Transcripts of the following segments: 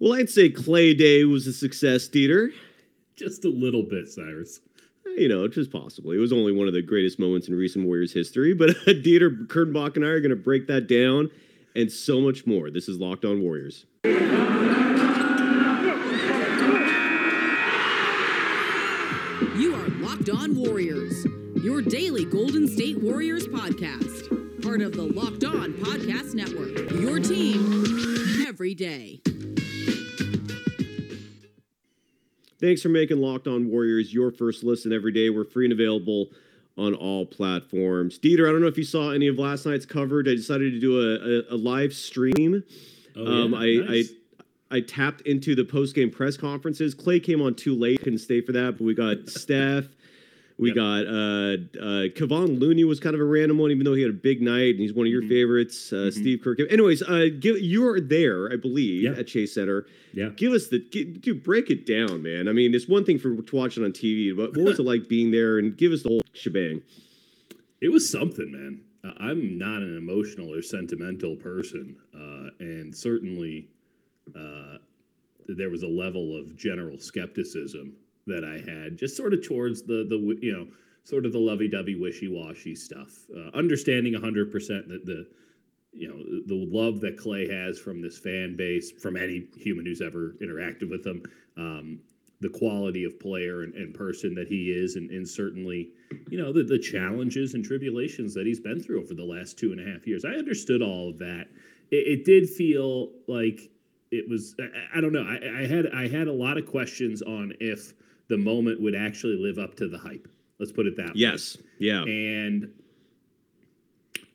Well, I'd say Klay Day was a success, Dieter. Just a little bit, Cyrus. You know, just possibly. It was only one of the greatest moments in recent Warriors history. But Dieter Kurtenbach and I are going to break that down and so much more. This is Locked On Warriors. You are Locked On Warriors, your daily Golden State Warriors podcast. Part of the Locked On Podcast Network. Your team every day. Thanks for making Locked On Warriors your first listen every day. We're free and available on all platforms. Dieter, I don't know if you saw any of last night's coverage. I decided to do a, a, a live stream. Oh, yeah? um, I, nice. I I tapped into the post game press conferences. Klay came on too late, couldn't stay for that. But we got Steph, we Yep. got uh, uh, Kevon Looney was kind of a random one, even though he had a big night and he's one of your Mhm. favorites. Uh, Steve Kerr. Anyways, uh, give, you are there, I believe, at Chase Center. yeah. Give us the gi- dude, break it down, man. I mean, it's one thing for to watch it on TV, but what was it like being there? And give us the whole shebang. It was something, man. Uh, I'm not an emotional or sentimental person, uh, and certainly uh, there was a level of general skepticism that I had, just sort of towards the the you know sort of the lovey-dovey, wishy-washy stuff. Uh, understanding 100 percent that the you know the love that Klay has from this fan base, from any human who's ever interacted with him, um, the quality of player and, and person that he is, and, and certainly you know the, the challenges and tribulations that he's been through over the last two and a half years. I understood all of that. It, it did feel like it was. I, I don't know. I, I had I had a lot of questions on if the moment would actually live up to the hype. Let's put it that way. Yes, yeah, And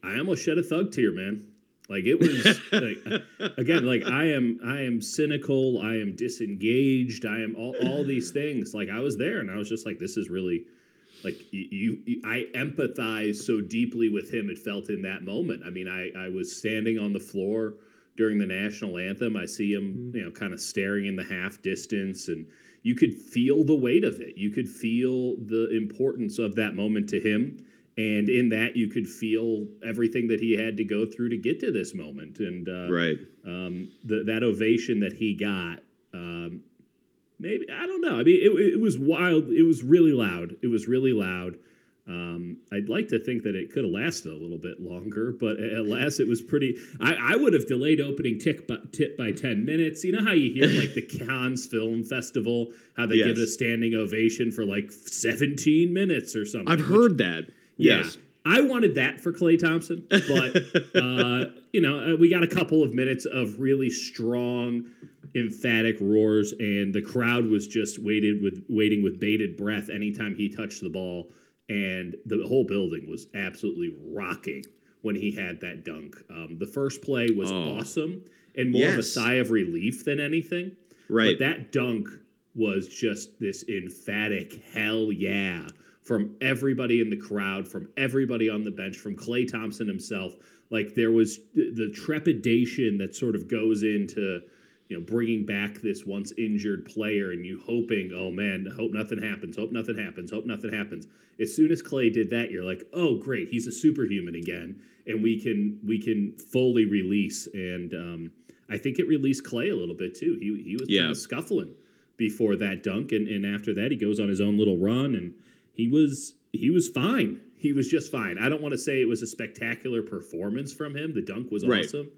I almost shed a thug tear, man. Like it was like again, like I am I am cynical, I am disengaged, I am all, all these things. Like I was there and I was just like, this is really like you, you I empathize so deeply with him, it felt in that moment. I mean, I, I was standing on the floor during the national anthem. I see him, mm-hmm. you know, kind of staring in the half distance and you could feel the weight of it. You could feel the importance of that moment to him. And in that, you could feel everything that he had to go through to get to this moment. And uh, right. um, the, that ovation that he got, um, maybe I don't know. I mean, it, it was wild. It was really loud. It was really loud. Um, I'd like to think that it could have lasted a little bit longer, but at last it was pretty. I, I would have delayed opening tick by, tip by ten minutes. You know how you hear like the Cannes Film Festival, how they give Yes. a standing ovation for like seventeen minutes or something. I've which- heard that. Yes. I wanted that for Klay Thompson, but uh, you know, uh, we got a couple of minutes of really strong, emphatic roars, and the crowd was just waited with waiting with bated breath anytime he touched the ball, and the whole building was absolutely rocking when he had that dunk. Um, the first play was Oh. awesome and more of a sigh of relief than anything. Right. But that dunk was just this emphatic hell yeah from everybody in the crowd, from everybody on the bench, from Klay Thompson himself. Like there was th- the trepidation that sort of goes into you know bringing back this once injured player and you hoping oh man hope nothing happens hope nothing happens hope nothing happens. As soon as Klay did that you're like oh great he's a superhuman again. And we can we can fully release. And um, i think it released Klay a little bit too. He, he was Yeah. kind of scuffling before that dunk. And, and after that he goes on his own little run and he was he was fine. He was just fine. I don't want to say it was a spectacular performance from him. The dunk was Right. awesome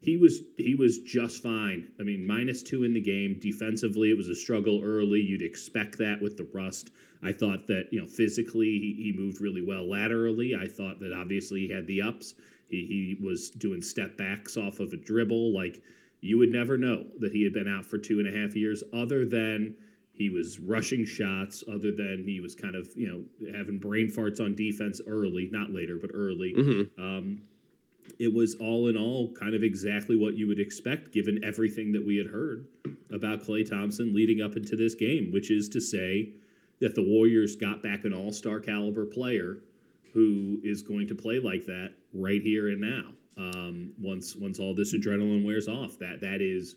he was he was just fine. I mean, minus two in the game. Defensively, it was a struggle early. You'd expect that with the rust. I thought that you know physically he, he moved really well laterally. I thought that obviously he had the ups. He, he was doing step backs off of a dribble. Like you would never know that he had been out for two and a half years, other than he was rushing shots, other than he was kind of you know having brain farts on defense early, not later, but early. Mhm. Um, it was all in all kind of exactly what you would expect given everything that we had heard about Klay Thompson leading up into this game, which is to say that the Warriors got back an all star caliber player who is going to play like that right here and now. Um, once once all this adrenaline wears off, that that is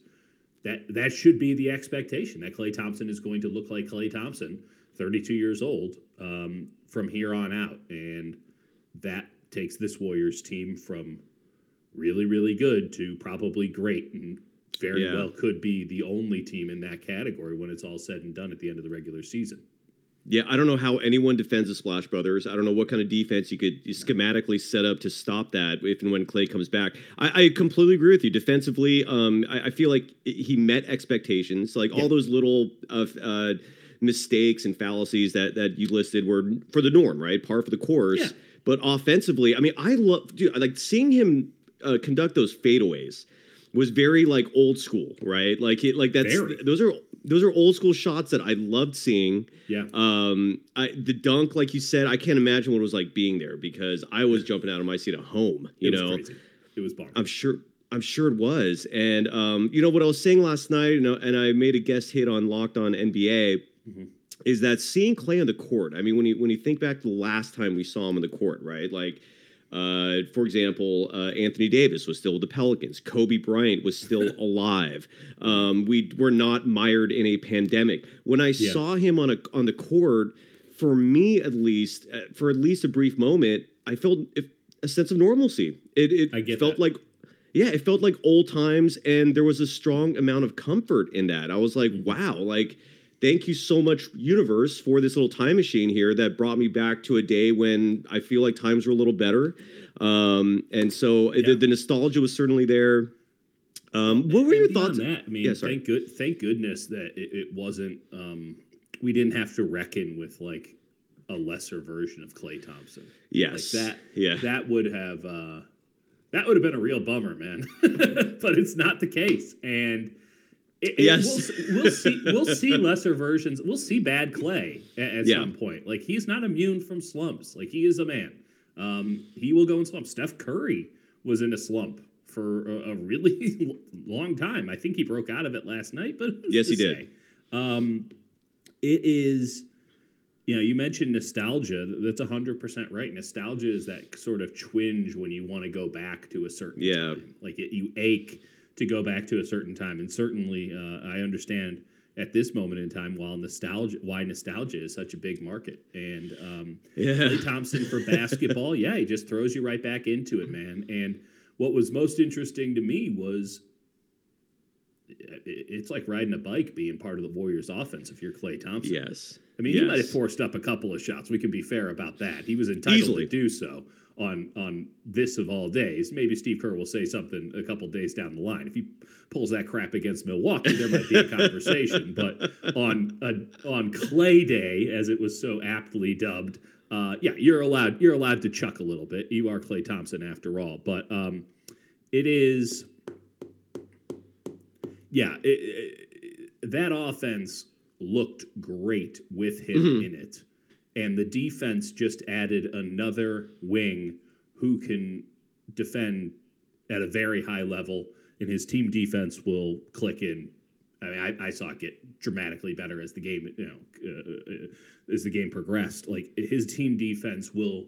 that that should be the expectation that Klay Thompson is going to look like Klay Thompson, 32 years old, um, from here on out, and that takes this Warriors team from really really good to probably great and very Yeah. well could be the only team in that category when it's all said and done at the end of the regular season. Yeah, I don't know how anyone defends the Splash Brothers. I don't know what kind of defense you could schematically set up to stop that if and when Klay comes back. I, I completely agree with you. Defensively, um, I, I feel like he met expectations. Like Yeah. all those little uh, uh, mistakes and fallacies that that you listed were for the norm, right? Par for the course. Yeah. But offensively, I mean, I love, dude, like seeing him uh, conduct those fadeaways was very like old school, right? Like it, like that's Very. those are those are old school shots that I loved seeing. Yeah. Um, I, the dunk, like you said, I can't imagine what it was like being there because I was jumping out of my seat at home. You it was know, crazy. It was bonkers. I'm sure. I'm sure it was. And um, you know what I was saying last night, you know, and I made a guest hit on Locked On NBA, Mhm. Is that seeing Klay on the court. I mean, when you when you think back to the last time we saw him on the court, right? Like, uh, for example, uh, Anthony Davis was still with the Pelicans. Kobe Bryant was still alive. Um, we were not mired in a pandemic. When I Yeah. saw him on a on the court, for me at least, uh, for at least a brief moment, I felt if, a sense of normalcy. It, it felt that. like yeah, it felt like old times, and there was a strong amount of comfort in that. I was like, wow, like, thank you so much, universe, for this little time machine here that brought me back to a day when I feel like times were a little better. Um, and so the, Yeah. the nostalgia was certainly there. Um, what were And your thoughts? That, I mean, Yeah, thank good, thank goodness that it, it wasn't. Um, we didn't have to reckon with like a lesser version of Klay Thompson. Yes, Like that. Yeah, That would have. Uh, that would have been a real bummer, man. but it's not the case, and. It, it- Yes. we'll, we'll see. We'll see lesser versions. We'll see bad Klay at, at Yeah. some point. Like he's not immune from slumps. Like he is a man. Um, he will go in slumps. Steph Curry was in a slump for a, a really long time. I think he broke out of it last night, but Yes, he did. Um, it is, you know, you mentioned nostalgia. That's hundred percent right. Nostalgia is that sort of twinge when you want to go back to a certain Yeah. time. Like it, you ache to go back to a certain time, and certainly uh, I understand at this moment in time while nostalgia why nostalgia is such a big market and um, yeah, Klay Thompson for basketball, yeah, he just throws you right back into it, man. And what was most interesting to me was it's like riding a bike being part of the Warriors offense if you're Klay Thompson. yes. I mean, he might have forced up a couple of shots. We can be fair about that. He was entitled Easily. to do so on on this of all days. Maybe Steve Kerr will say something a couple days down the line. If he pulls that crap against Milwaukee, there might be a conversation. But on a, on Klay Day, as it was so aptly dubbed, uh, yeah, you're allowed you're allowed to chuck a little bit. You are Klay Thompson after all. But um, it is, yeah, it, it, that offense looked great with him Mhm. in it. And the defense just added another wing who can defend at a very high level, and his team defense will click in. I mean, I, I saw it get dramatically better as the game, you know, uh, uh, as the game progressed. Like his team defense will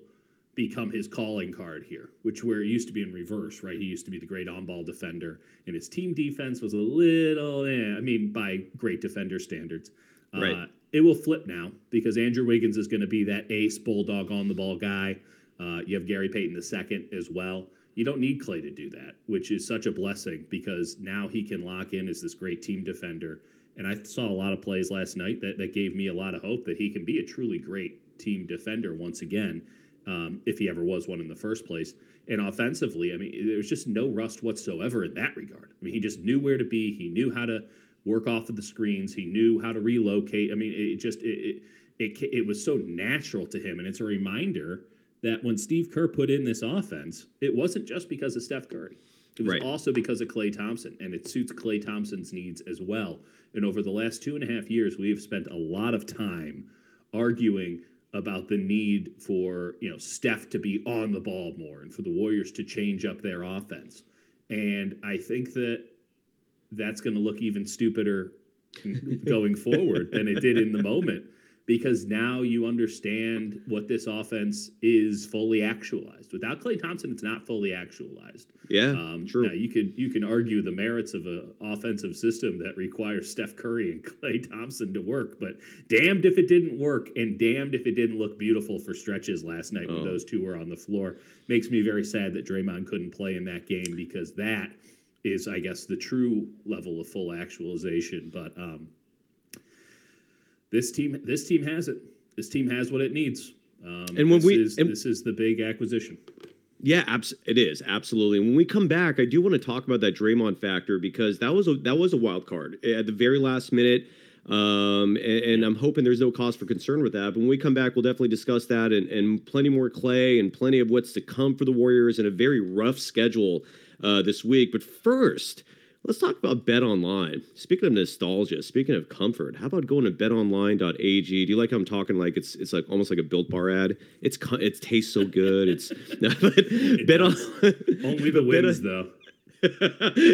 become his calling card here, which where it used to be in reverse, right? He used to be the great on-ball defender, and his team defense was a little, eh, I mean, by great defender standards. Uh, Right. It will flip now because Andrew Wiggins is going to be that ace bulldog on the ball guy. Uh, you have Gary Payton II as well. You don't need Klay to do that, which is such a blessing because now he can lock in as this great team defender. And I saw a lot of plays last night that, that gave me a lot of hope that he can be a truly great team defender once again, um, if he ever was one in the first place. And offensively, I mean, there's just no rust whatsoever in that regard. I mean, he just knew where to be. He knew how to work off of the screens. He knew how to relocate. I mean, it just it it, it, it was so natural to him, and it's a reminder that when Steve Kerr put in this offense, it wasn't just because of Steph Curry. It was Right. also because of Klay Thompson, and it suits Klay Thompson's needs as well. And over the last two and a half years, we have spent a lot of time arguing about the need for you know Steph to be on the ball more and for the Warriors to change up their offense. And I think that that's going to look even stupider going forward than it did in the moment because now you understand what this offense is fully actualized. Without Klay Thompson, it's not fully actualized. Yeah, Um, true. Now you could you can argue the merits of an offensive system that requires Steph Curry and Klay Thompson to work, but damned if it didn't work, and damned if it didn't look beautiful for stretches last night when Oh. those two were on the floor. Makes me very sad that Draymond couldn't play in that game because that is, I guess, the true level of full actualization. But um, this team, this team has it. This team has what it needs. Um, And when this we- is, and- this is the big acquisition. Yeah, abs- it is absolutely. And when we come back, I do want to talk about that Draymond factor because that was a that was a wild card at the very last minute. Um, and, and I'm hoping there's no cause for concern with that. But when we come back, we'll definitely discuss that and, and plenty more Klay and plenty of what's to come for the Warriors and a very rough schedule uh, this week. But first, let's talk about Bet Online. Speaking of nostalgia, speaking of comfort, how about going to betonline.ag? Do you like how I'm talking like it's it's like almost like a built bar ad? It's it tastes so good. It's but bet on Only the Bet- though.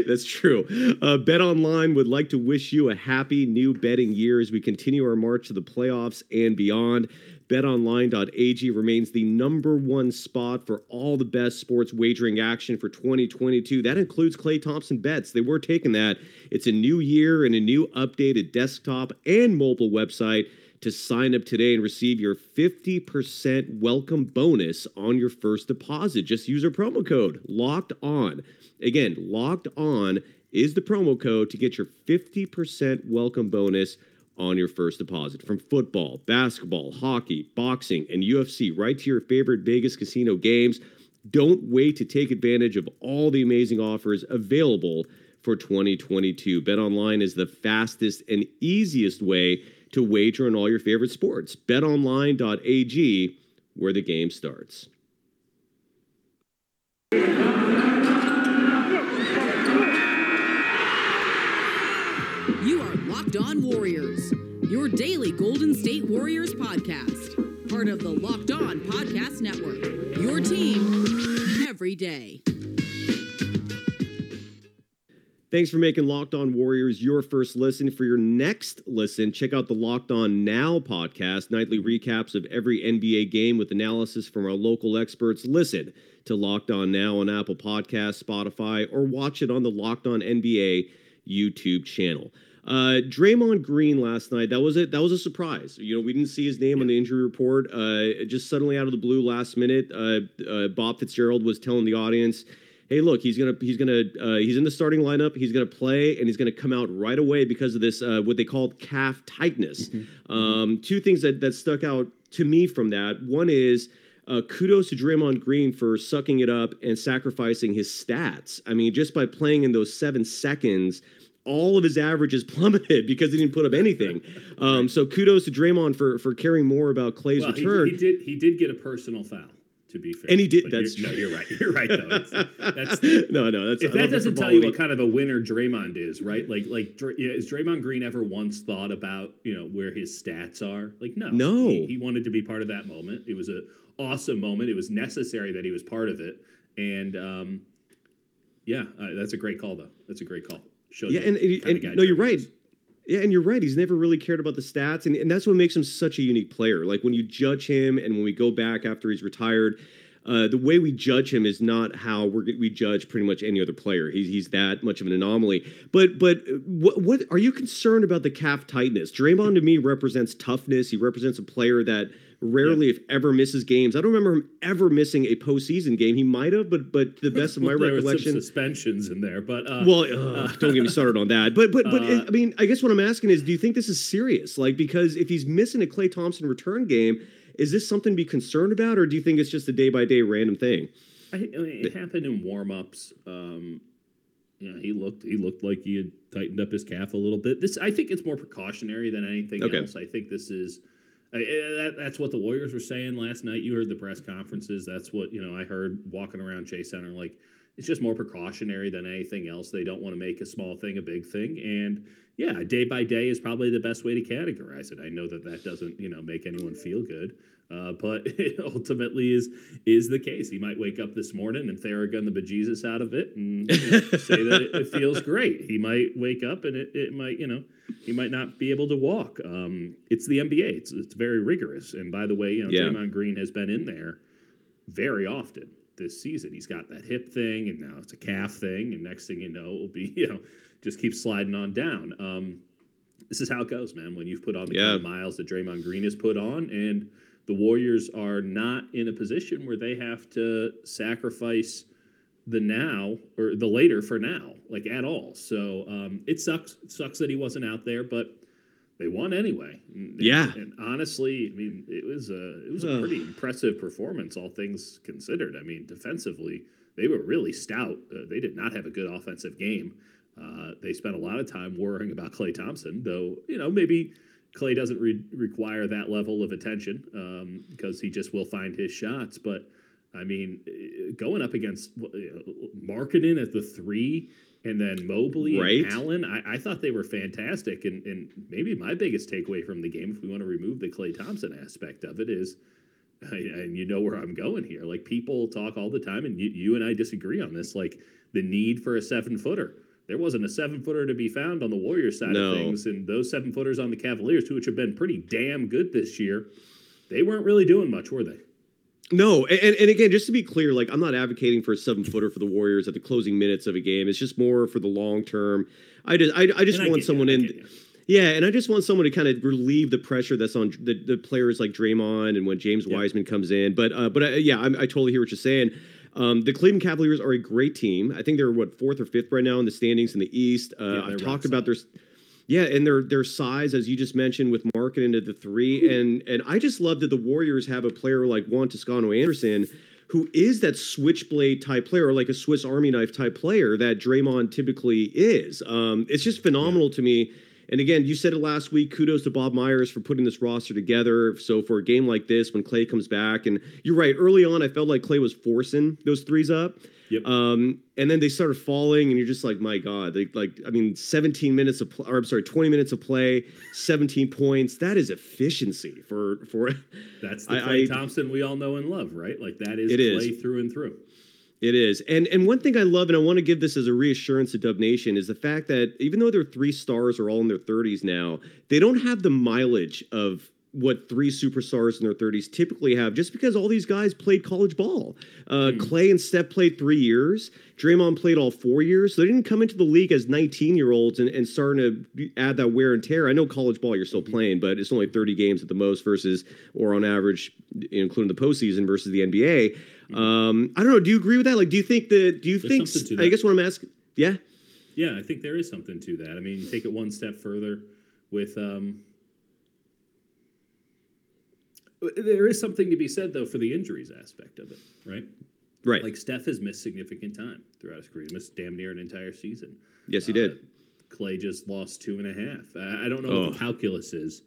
That's true. Uh, Bet Online would like to wish you a happy new betting year as we continue our march to the playoffs and beyond. BetOnline.ag remains the number one spot for all the best sports wagering action for 2022. That includes Klay Thompson bets. They were taking that. It's a new year and a new updated desktop and mobile website to sign up today and receive your 50% welcome bonus on your first deposit. Just use our promo code locked on. Again, locked on is the promo code to get your 50% welcome bonus on your first deposit from football, basketball, hockey, boxing, and UFC right to your favorite Vegas casino games. Don't wait to take advantage of all the amazing offers available for 2022. Bet online is the fastest and easiest way to wager on all your favorite sports. BetOnline.ag, where the game starts. You are Warriors, your daily Golden State Warriors podcast. Part of the Locked On Podcast Network. Your team every day. Thanks for making Locked On Warriors your first listen. For your next listen, check out the Locked On Now podcast, nightly recaps of every NBA game with analysis from our local experts. Listen to Locked On Now on Apple Podcasts, Spotify, or watch it on the Locked On NBA YouTube channel. Uh, Draymond Green last night. That was it. That was a surprise. You know, we didn't see his name on the injury report. Uh, just suddenly out of the blue, last minute, uh, uh, Bob Fitzgerald was telling the audience, "Hey, look, he's gonna, he's gonna, uh, he's in the starting lineup. He's gonna play, and he's gonna come out right away because of this, uh, what they called calf tightness." Um, two things that that stuck out to me from that. One is. Uh, kudos to Draymond Green for sucking it up and sacrificing his stats. I mean, just by playing in those seven seconds, all of his averages plummeted because he didn't put up anything. Um, so kudos to Draymond for for caring more about Klay's Well, return. he did. He did get a personal foul. To be fair, And he did- But that's you're, true. no, you're right. You're right though. It's, that's no, no, that's if that doesn't tell you what kind of a winner Draymond is, right? Like, like has Draymond Green ever once thought about you know where his stats are? Like, no, No. He, he wanted to be part of that moment. It was a awesome moment. It was necessary that he was part of it, and um, yeah, uh, that's a great call though. That's a great call. Shows Yeah, and, and, and no, you're right. is. Yeah, and you're right. He's never really cared about the stats, and, and that's what makes him such a unique player. Like when you judge him, and when we go back after he's retired, uh, the way we judge him is not how we're, we judge pretty much any other player. He's he's that much of an anomaly. But but uh, what what are you concerned about the calf tightness? Draymond to me represents toughness. He represents a player that rarely, if ever, misses games. I don't remember him ever missing a postseason game. He might have, but but to the best of my Well, recollection, some suspensions in there, but uh, well, ugh, don't get me started on that. But but but Uh, I mean, I guess what I'm asking is, do you think this is serious? Like, because if he's missing a Klay Thompson return game, is this something to be concerned about, or do you think it's just a day by day random thing? I, I mean, it happened in warm-ups. Um, you know, he looked he looked like he had tightened up his calf a little bit. This I think it's more precautionary than anything Okay. else. I think this is I- eh, that, that's what the Warriors were saying last night. You heard the press conferences. That's what you know. I heard walking around Chase Center. Like it's just more precautionary than anything else. They don't want to make a small thing a big thing. And yeah, day by day is probably the best way to categorize it. I know that that doesn't you know make anyone feel good. Uh, but it ultimately is is the case. He might wake up this morning and Theragun the bejesus out of it and say that it, it feels great. He might wake up and it, it might, you know, he might not be able to walk. Um, it's the NBA. It's it's very rigorous. And by the way, you know, Yeah. Draymond Green has been in there very often this season. He's got that hip thing, and now it's a calf thing, and next thing you know, it will be, you know, just keep sliding on down. Um, this is how it goes, man. When you've put on the kind of miles that Draymond Green has put on, and the Warriors are not in a position where they have to sacrifice the now or the later for now, like at all. So um, it sucks. It sucks that he wasn't out there, but they won anyway. And, Yeah. and honestly, I mean, it was a it was a pretty impressive performance, all things considered. I mean, defensively, they were really stout. Uh, they did not have a good offensive game. Uh, they spent a lot of time worrying about Klay Thompson, though. You know, maybe Klay doesn't re- require that level of attention um, because he just will find his shots. But I mean, eh, going up against you know, Markkanen at the three and then Mobley Right. and Allen, I, I thought they were fantastic. And, and maybe my biggest takeaway from the game, if we want to remove the Klay Thompson aspect of it, is and you know where I'm going here. Like people talk all the time, and you, you and I disagree on this. Like the need for a seven footer. There wasn't a seven footer to be found on the Warriors side No. of things, and those seven footers on the Cavaliers, which have been pretty damn good this year, they weren't really doing much, were they? No, and, and again, just to be clear, like I'm not advocating for a seven footer for the Warriors at the closing minutes of a game. It's just more for the long term. I just, I, I just I want you, someone I in. Yeah, and I just want someone to kind of relieve the pressure that's on the, the players like Draymond and when James. Wiseman comes in. But uh, but uh, yeah, I, I totally hear what you're saying. Um, the Cleveland Cavaliers are a great team. I think they're what fourth or fifth right now in the standings in the East. Uh, Yeah, I've talked about their yeah, and their their size, as you just mentioned, with market into the three, and and I just love that the Warriors have a player like Juan Toscano Anderson, who is that switchblade type player, like a Swiss Army knife type player that Draymond typically is. Um, it's just phenomenal to me. And again, you said it last week. Kudos to Bob Myers for putting this roster together. So for a game like this, when Klay comes back, and you're right, early on, I felt like Klay was forcing those threes up. Yep. Um, and then they started falling, and you're just like, my God, they, like, I mean, 17 minutes of, pl- or I'm sorry, 20 minutes of play, 17 points. That is efficiency for for. That's the Klay I- Thompson we all know and love, right? Like that is It is. Klay through and through. It is. And and one thing I love, and I want to give this as a reassurance to Dub Nation, is the fact that even though their three stars are all in their 30s now, they don't have the mileage of what three superstars in their 30s typically have, just because all these guys played college ball. Uh, Klay and Steph played three years. Draymond played all four years. So they didn't come into the league as 19 year olds and, and starting to add that wear and tear. I know college ball you're still playing, but it's only 30 games at the most versus, or on average, including the postseason versus the NBA. Um, I don't know. Do you agree with that? Like, do you think that? Do you There's think? I guess what I'm asking. Yeah. Yeah, I think there is something to that. I mean, take it one step further with um there is something to be said though for the injuries aspect of it, right? Right. Like Steph has missed significant time throughout his career. He missed damn near an entire season. yes, he Uh, did. Klay just lost two and a half. I, I don't know Oh. what the calculus is.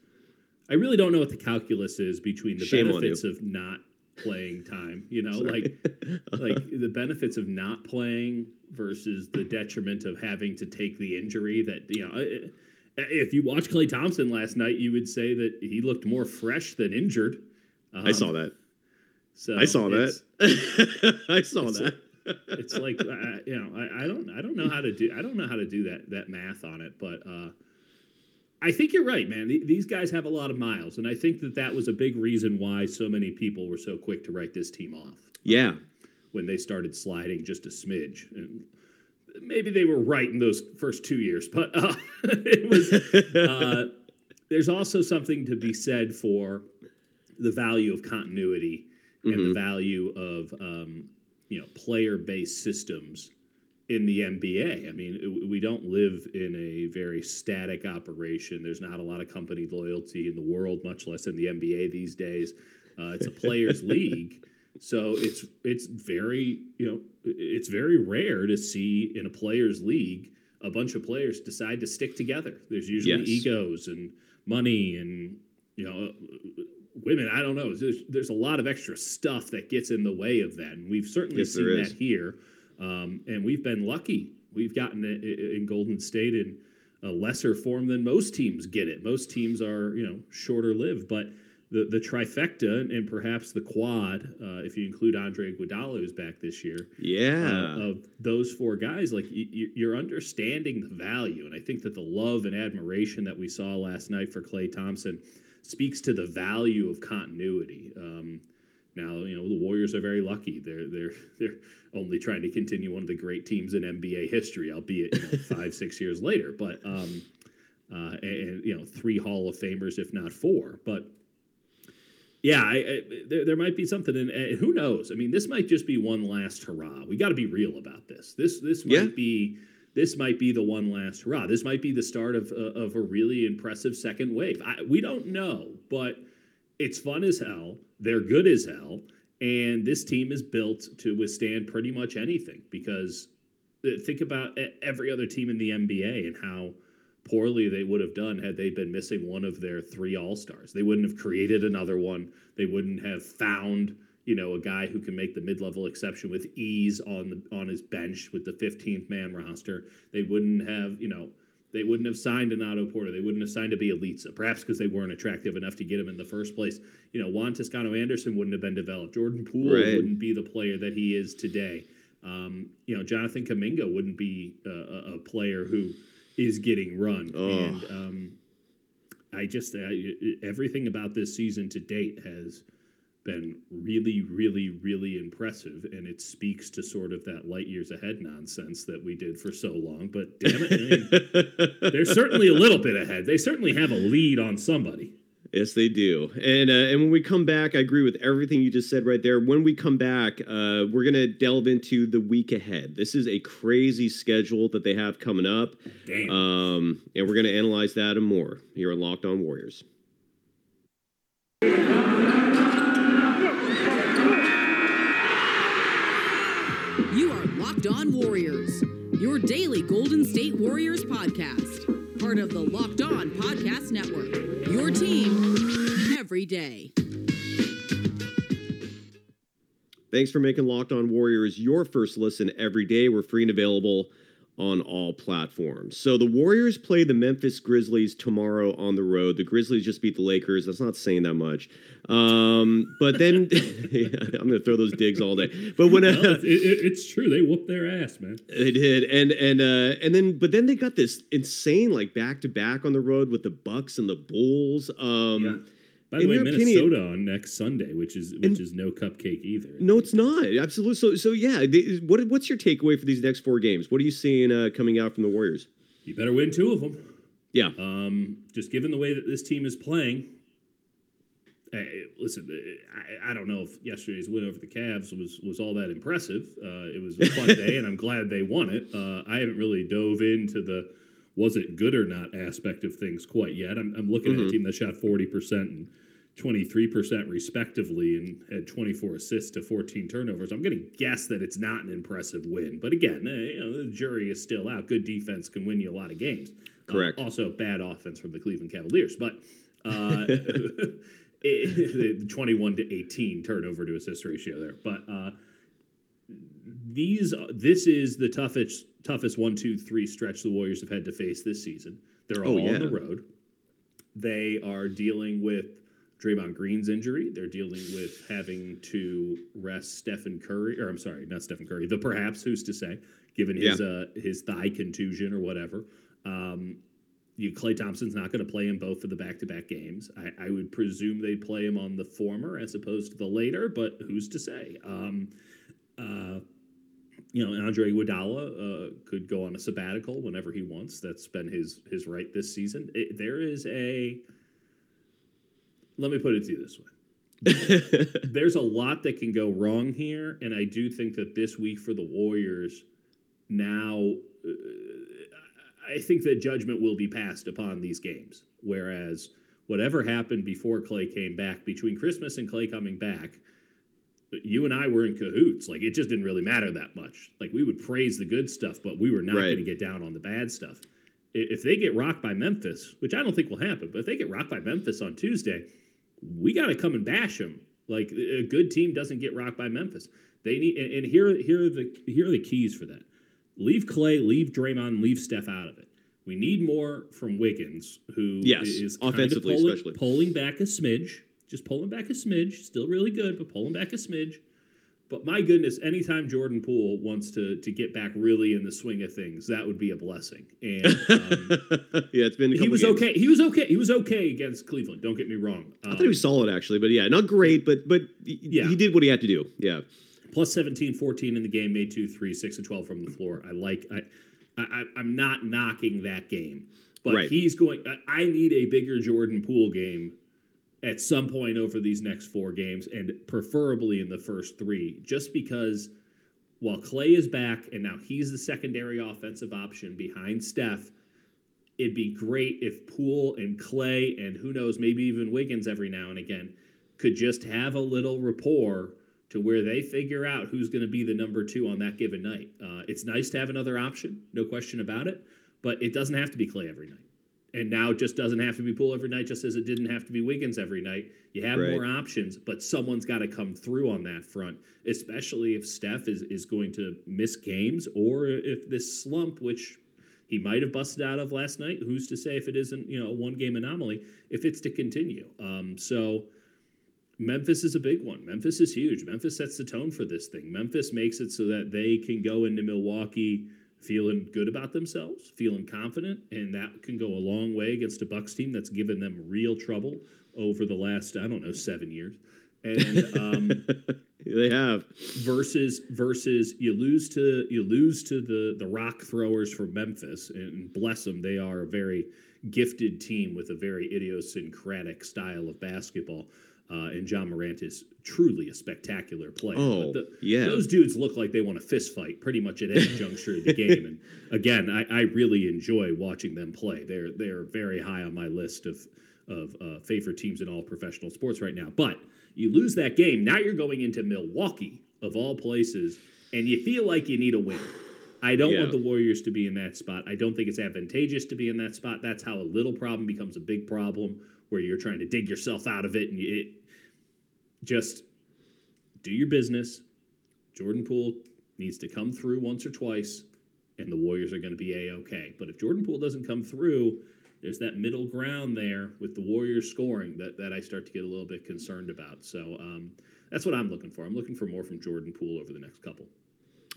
I really don't know what the calculus is between the Shame benefits of not playing time. You know, like like the benefits of not playing versus the detriment of having to take the injury that you know if you watch Klay Thompson last night you would say that he looked more fresh than injured I saw Um, that. so I saw that. I saw that. it's like uh, you know I, I don't I don't know how to do I don't know how to do that that math on it but uh I think you're right man these guys have a lot of miles and I think that that was a big reason why so many people were so quick to write this team off yeah. when they started sliding just a smidge. And maybe they were right in those first two years, but uh, it was. Uh, there's also something to be said for the value of continuity and the Mhm. value of um, you know player-based systems in the NBA. I mean, we don't live in a very static operation. There's not a lot of company loyalty in the world, much less in the NBA these days. Uh, it's a players' league, so it's it's very you know it's very rare to see in a players' league a bunch of players decide to stick together. There's usually Yes. egos and money and you know women. I don't know. There's there's a lot of extra stuff that gets in the way of that, and we've certainly Yes, seen that here. Um, and we've been lucky. We've gotten it in Golden State in a lesser form than most teams get it. Most teams are you know shorter lived, but the the trifecta and, perhaps the quad, uh, if you include Andre Iguodala, who's back this year, Yeah. uh, of those four guys, like y- you're understanding the value, and I think that the love and admiration that we saw last night for Klay Thompson speaks to the value of continuity. Um, now, you know the Warriors are very lucky; they're they're they're only trying to continue one of the great teams in NBA history, albeit you know, five six years later. But um, uh, and, and, you know three Hall of Famers, if not four, but yeah, I, I, there, there might be something, and uh, who knows? I mean, this might just be one last hurrah. We got to be real about this. This this might Yeah. be this might be the one last hurrah. This might be the start of uh, of a really impressive second wave. I, we don't know, but it's fun as hell. They're good as hell, and this team is built to withstand pretty much anything. Because uh, think about every other team in the NBA and how poorly they would have done had they been missing one of their three all stars. They wouldn't have created another one. They wouldn't have found you know a guy who can make the mid level exception with ease on the on his bench with the 15th man roster. They wouldn't have you know. They wouldn't have signed an Otto Porter. They wouldn't have signed to be a Bjelica, perhaps because they weren't attractive enough to get him in the first place. You know, Juan Toscano Anderson wouldn't have been developed. Jordan Poole Right. wouldn't be the player that he is today. Um, you know, Jonathan Kuminga wouldn't be a, a, a player who is getting run. Oh. And um, I just I, everything about this season to date has been really, really, really impressive, and it speaks to sort of that light years ahead nonsense that we did for so long. But damn it, I mean, they're certainly a little bit ahead. They certainly have a lead on somebody. Yes, they do. And uh, and when we come back, I agree with everything you just said right there. When we come back, uh, we're gonna delve into the week ahead. This is a crazy schedule that they have coming up, Damn. um, and we're gonna analyze that and more here on Locked On Warriors. You On Warriors, your daily Golden State Warriors podcast. Part of the Locked On Podcast Network. Your team every day. Thanks for making Locked On Warriors your first listen every day. We're free and available on all platforms. So the Warriors play the Memphis Grizzlies tomorrow on the road. The Grizzlies just beat the Lakers. That's not saying that much. Um, but then yeah, I'm going to throw those digs all day. But when uh, Well, it, it, it's true. They whooped their ass, man. They did, and and uh, and then but then they got this insane like back to back on the road with the Bucks and the Bulls. Um, By the In way, Minnesota opinion- on next Sunday, which is which is no cupcake either. No, it's not absolutely. So so yeah. They, what what's your takeaway for these next four games? What are you seeing uh, coming out from the Warriors? You better win two of them. Yeah, Um, just given the way that this team is playing, eh, listen, I, I don't know if yesterday's win over the Cavs was was all that impressive. Uh, it was a fun day, and I'm glad they won it. Uh, I haven't really dove into the was it good or not aspect of things quite yet. I'm, I'm looking at Mhm. a team that shot 40 percent and 23 percent respectively, and had 24 assists to 14 turnovers. I'm going to guess that it's not an impressive win, but again, eh, you know, the jury is still out. Good defense can win you a lot of games. Uh, Correct. also, bad offense from the Cleveland Cavaliers, but uh, it- 21 to 18 turnover to assist ratio there. But uh, these, this is the toughest, toughest one, two, three stretch the Warriors have had to face this season. They're all Oh, yeah. on the road. They are dealing with Draymond Green's injury. They're dealing with having to rest Stephen Curry, or I'm sorry, not Stephen Curry. The perhaps who's to say, given his uh, his thigh contusion or whatever. Um, you Klay Thompson's not going to play in both of the back-to-back games. I, I would presume they'd play him on the former as opposed to the later, but who's to say? Um, uh, you know, Andre Iguodala uh, could go on a sabbatical whenever he wants. That's been his his right this season. It, there is a. Let me put it to you this way: there's a lot that can go wrong here, and I do think that this week for the Warriors, now, uh, I think that judgment will be passed upon these games. Whereas whatever happened before Klay came back, between Christmas and Klay coming back, you and I were in cahoots. Like it just didn't really matter that much. Like we would praise the good stuff, but we were not Right. going to get down on the bad stuff. If they get rocked by Memphis, which I don't think will happen, but if they get rocked by Memphis on Tuesday, we got to come and bash them. Like a good team doesn't get rocked by Memphis. They need, and, and here, here are the here are the keys for that. Leave Klay, leave Draymond, leave Steph out of it. We need more from Wiggins, who Yes, is kind of offensively pulling, especially. pulling back a smidge, just pulling back a smidge. Still really good, but pulling back a smidge. But my goodness, anytime Jordan Poole wants to to get back really in the swing of things, that would be a blessing. And um, yeah, it's been. A he was games. okay. He was okay. He was okay against Cleveland. Don't get me wrong. I thought he was solid actually, but yeah, not great, but but he, Yeah. he did what he had to do. Yeah, plus 17 14 in the game made 2 3 6 and 12 from the floor i like i, I i'm not knocking that game but Right. he's going I- i need a bigger Jordan Poole game at some point over these next four games, and preferably in the first three, just because while Klay is back and now he's the secondary offensive option behind Steph, it'd be great if Poole and Klay and who knows, maybe even Wiggins every now and again could just have a little rapport to where they figure out who's going to be the number two on that given night. Uh, it's nice to have another option, no question about it, but it doesn't have to be Klay every night. And now it just doesn't have to be Poole every night, just as it didn't have to be Wiggins every night. You have Right. more options, but someone's got to come through on that front, especially if Steph is, is going to miss games or if this slump, which he might have busted out of last night, who's to say if it isn't, you know, a one game anomaly, if it's to continue. Um, so Memphis is a big one. Memphis is huge. Memphis sets the tone for this thing. Memphis makes it so that they can go into Milwaukee feeling good about themselves, feeling confident, and that can go a long way against a Bucks team that's given them real trouble over the last I don't know seven years. And um, they have. versus versus you lose to you lose to the the rock throwers from Memphis and bless them they are a very gifted team with a very idiosyncratic style of basketball uh, and Ja Morant is truly a spectacular player. Oh, But the- yeah. those dudes look like they want to fist fight pretty much at any juncture of the game. And again, I, I really enjoy watching them play. They're they're very high on my list of of uh, favorite teams in all professional sports right now. But you lose that game, now you're going into Milwaukee of all places, and you feel like you need a win. I don't Yeah. want the Warriors to be in that spot. I don't think it's advantageous to be in that spot. That's how a little problem becomes a big problem, where you're trying to dig yourself out of it, and it just do your business. Jordan Poole needs to come through once or twice, and the Warriors are going to be a okay. But if Jordan Poole doesn't come through, there's that middle ground there with the Warriors scoring that, that I start to get a little bit concerned about. So um, that's what I'm looking for. I'm looking for more from Jordan Poole over the next couple.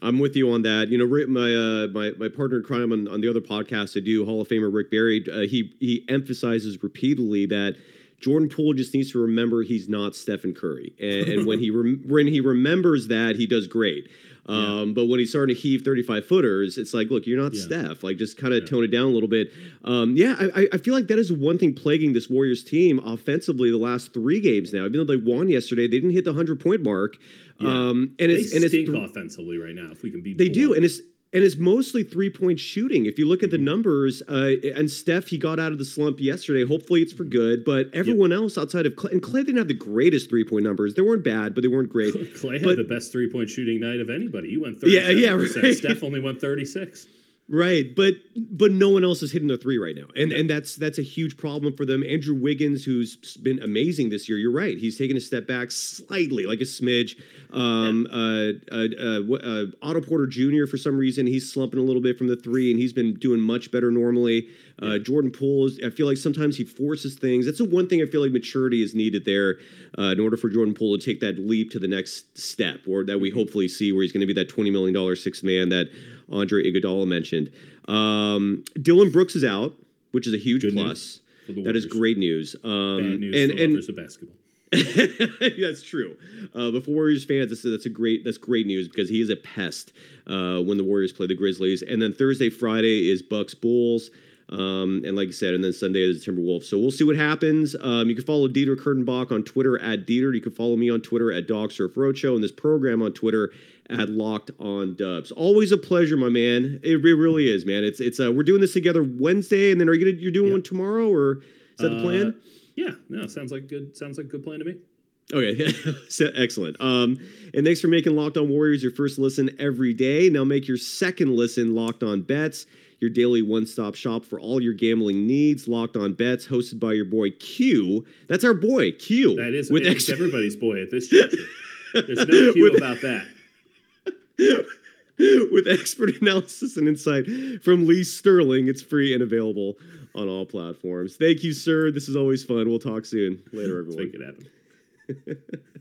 I'm with you on that. You know, my uh, my my partner in crime on, on the other podcast I do, Hall of Famer Rick Barry, uh, he he emphasizes repeatedly that Jordan Poole just needs to remember he's not Stephen Curry, and, and when he rem- when he remembers that, he does great. Um, But when he's starting to heave 35 footers, it's like, look, you're not Yeah. Steph. Like, just kind of Yeah. tone it down a little bit. Um, yeah, I, I- feel like that is one thing plaguing this Warriors team offensively the last three games now. Even though they won yesterday, they didn't hit the 100 point mark. Yeah. Um, and They it's and it's offensively right now. If we can be, they do, and it's and it's mostly three point shooting. If you look at Mm-hmm. the numbers, uh, and Steph, he got out of the slump yesterday. Hopefully, it's for good. But everyone else outside of Klay, and Klay didn't have the greatest three point numbers. They weren't bad, but they weren't great. Klay had the best three point shooting night of anybody. He went Yeah, 37%. yeah, right. Steph only went 36. Right, but but no one else is hitting the three right now, and and that's that's a huge problem for them. Andrew Wiggins, who's been amazing this year, you're right. He's taken a step back slightly, like a smidge. Um, uh, uh, uh, wh- uh, Otto Porter Jr. for some reason he's slumping a little bit from the three, and he's been doing much better normally. Uh, Jordan Poole, is, I feel like sometimes he forces things. That's the one thing I feel like maturity is needed there uh, in order for Jordan Poole to take that leap to the next step, or that we hopefully see where he's going to be that twenty million dollar sixth man that Andre Iguodala mentioned. Um, Dillon Brooks is out, which is a huge Good plus. That is great news. Um, Bad news and for and lovers of basketball. that's true. Uh, but for Warriors fans, that's, that's a great that's great news because he is a pest uh, when the Warriors play the Grizzlies. And then Thursday, Friday is Bucks Bulls. Um, and like I said, and then Sunday is the Timberwolves. So we'll see what happens. Um, you can follow Dieter Kurtenbach on Twitter at Dieter. You can follow me on Twitter at Dog Surf Roadshow and this program on Twitter at Locked On Dubs. Always a pleasure, my man. It, re- really is, man. It's it's uh, we're doing this together Wednesday, and then are you gonna you're doing Yeah. one tomorrow or is that the plan? Uh, yeah, no, sounds like good. Sounds like a good plan to me. Okay, excellent. Um, and thanks for making Locked On Warriors your first listen every day. Now make your second listen Locked On Bets, your daily one-stop shop for all your gambling needs. Locked On Bets, hosted by your boy Q. That's our boy Q. That is with extra- everybody's boy at this juncture. There's no Q With- about that. with expert analysis and insight from Lee Sterling. It's free and available on all platforms. Thank you, sir. This is always fun. We'll talk soon. Later, everyone. make it happen.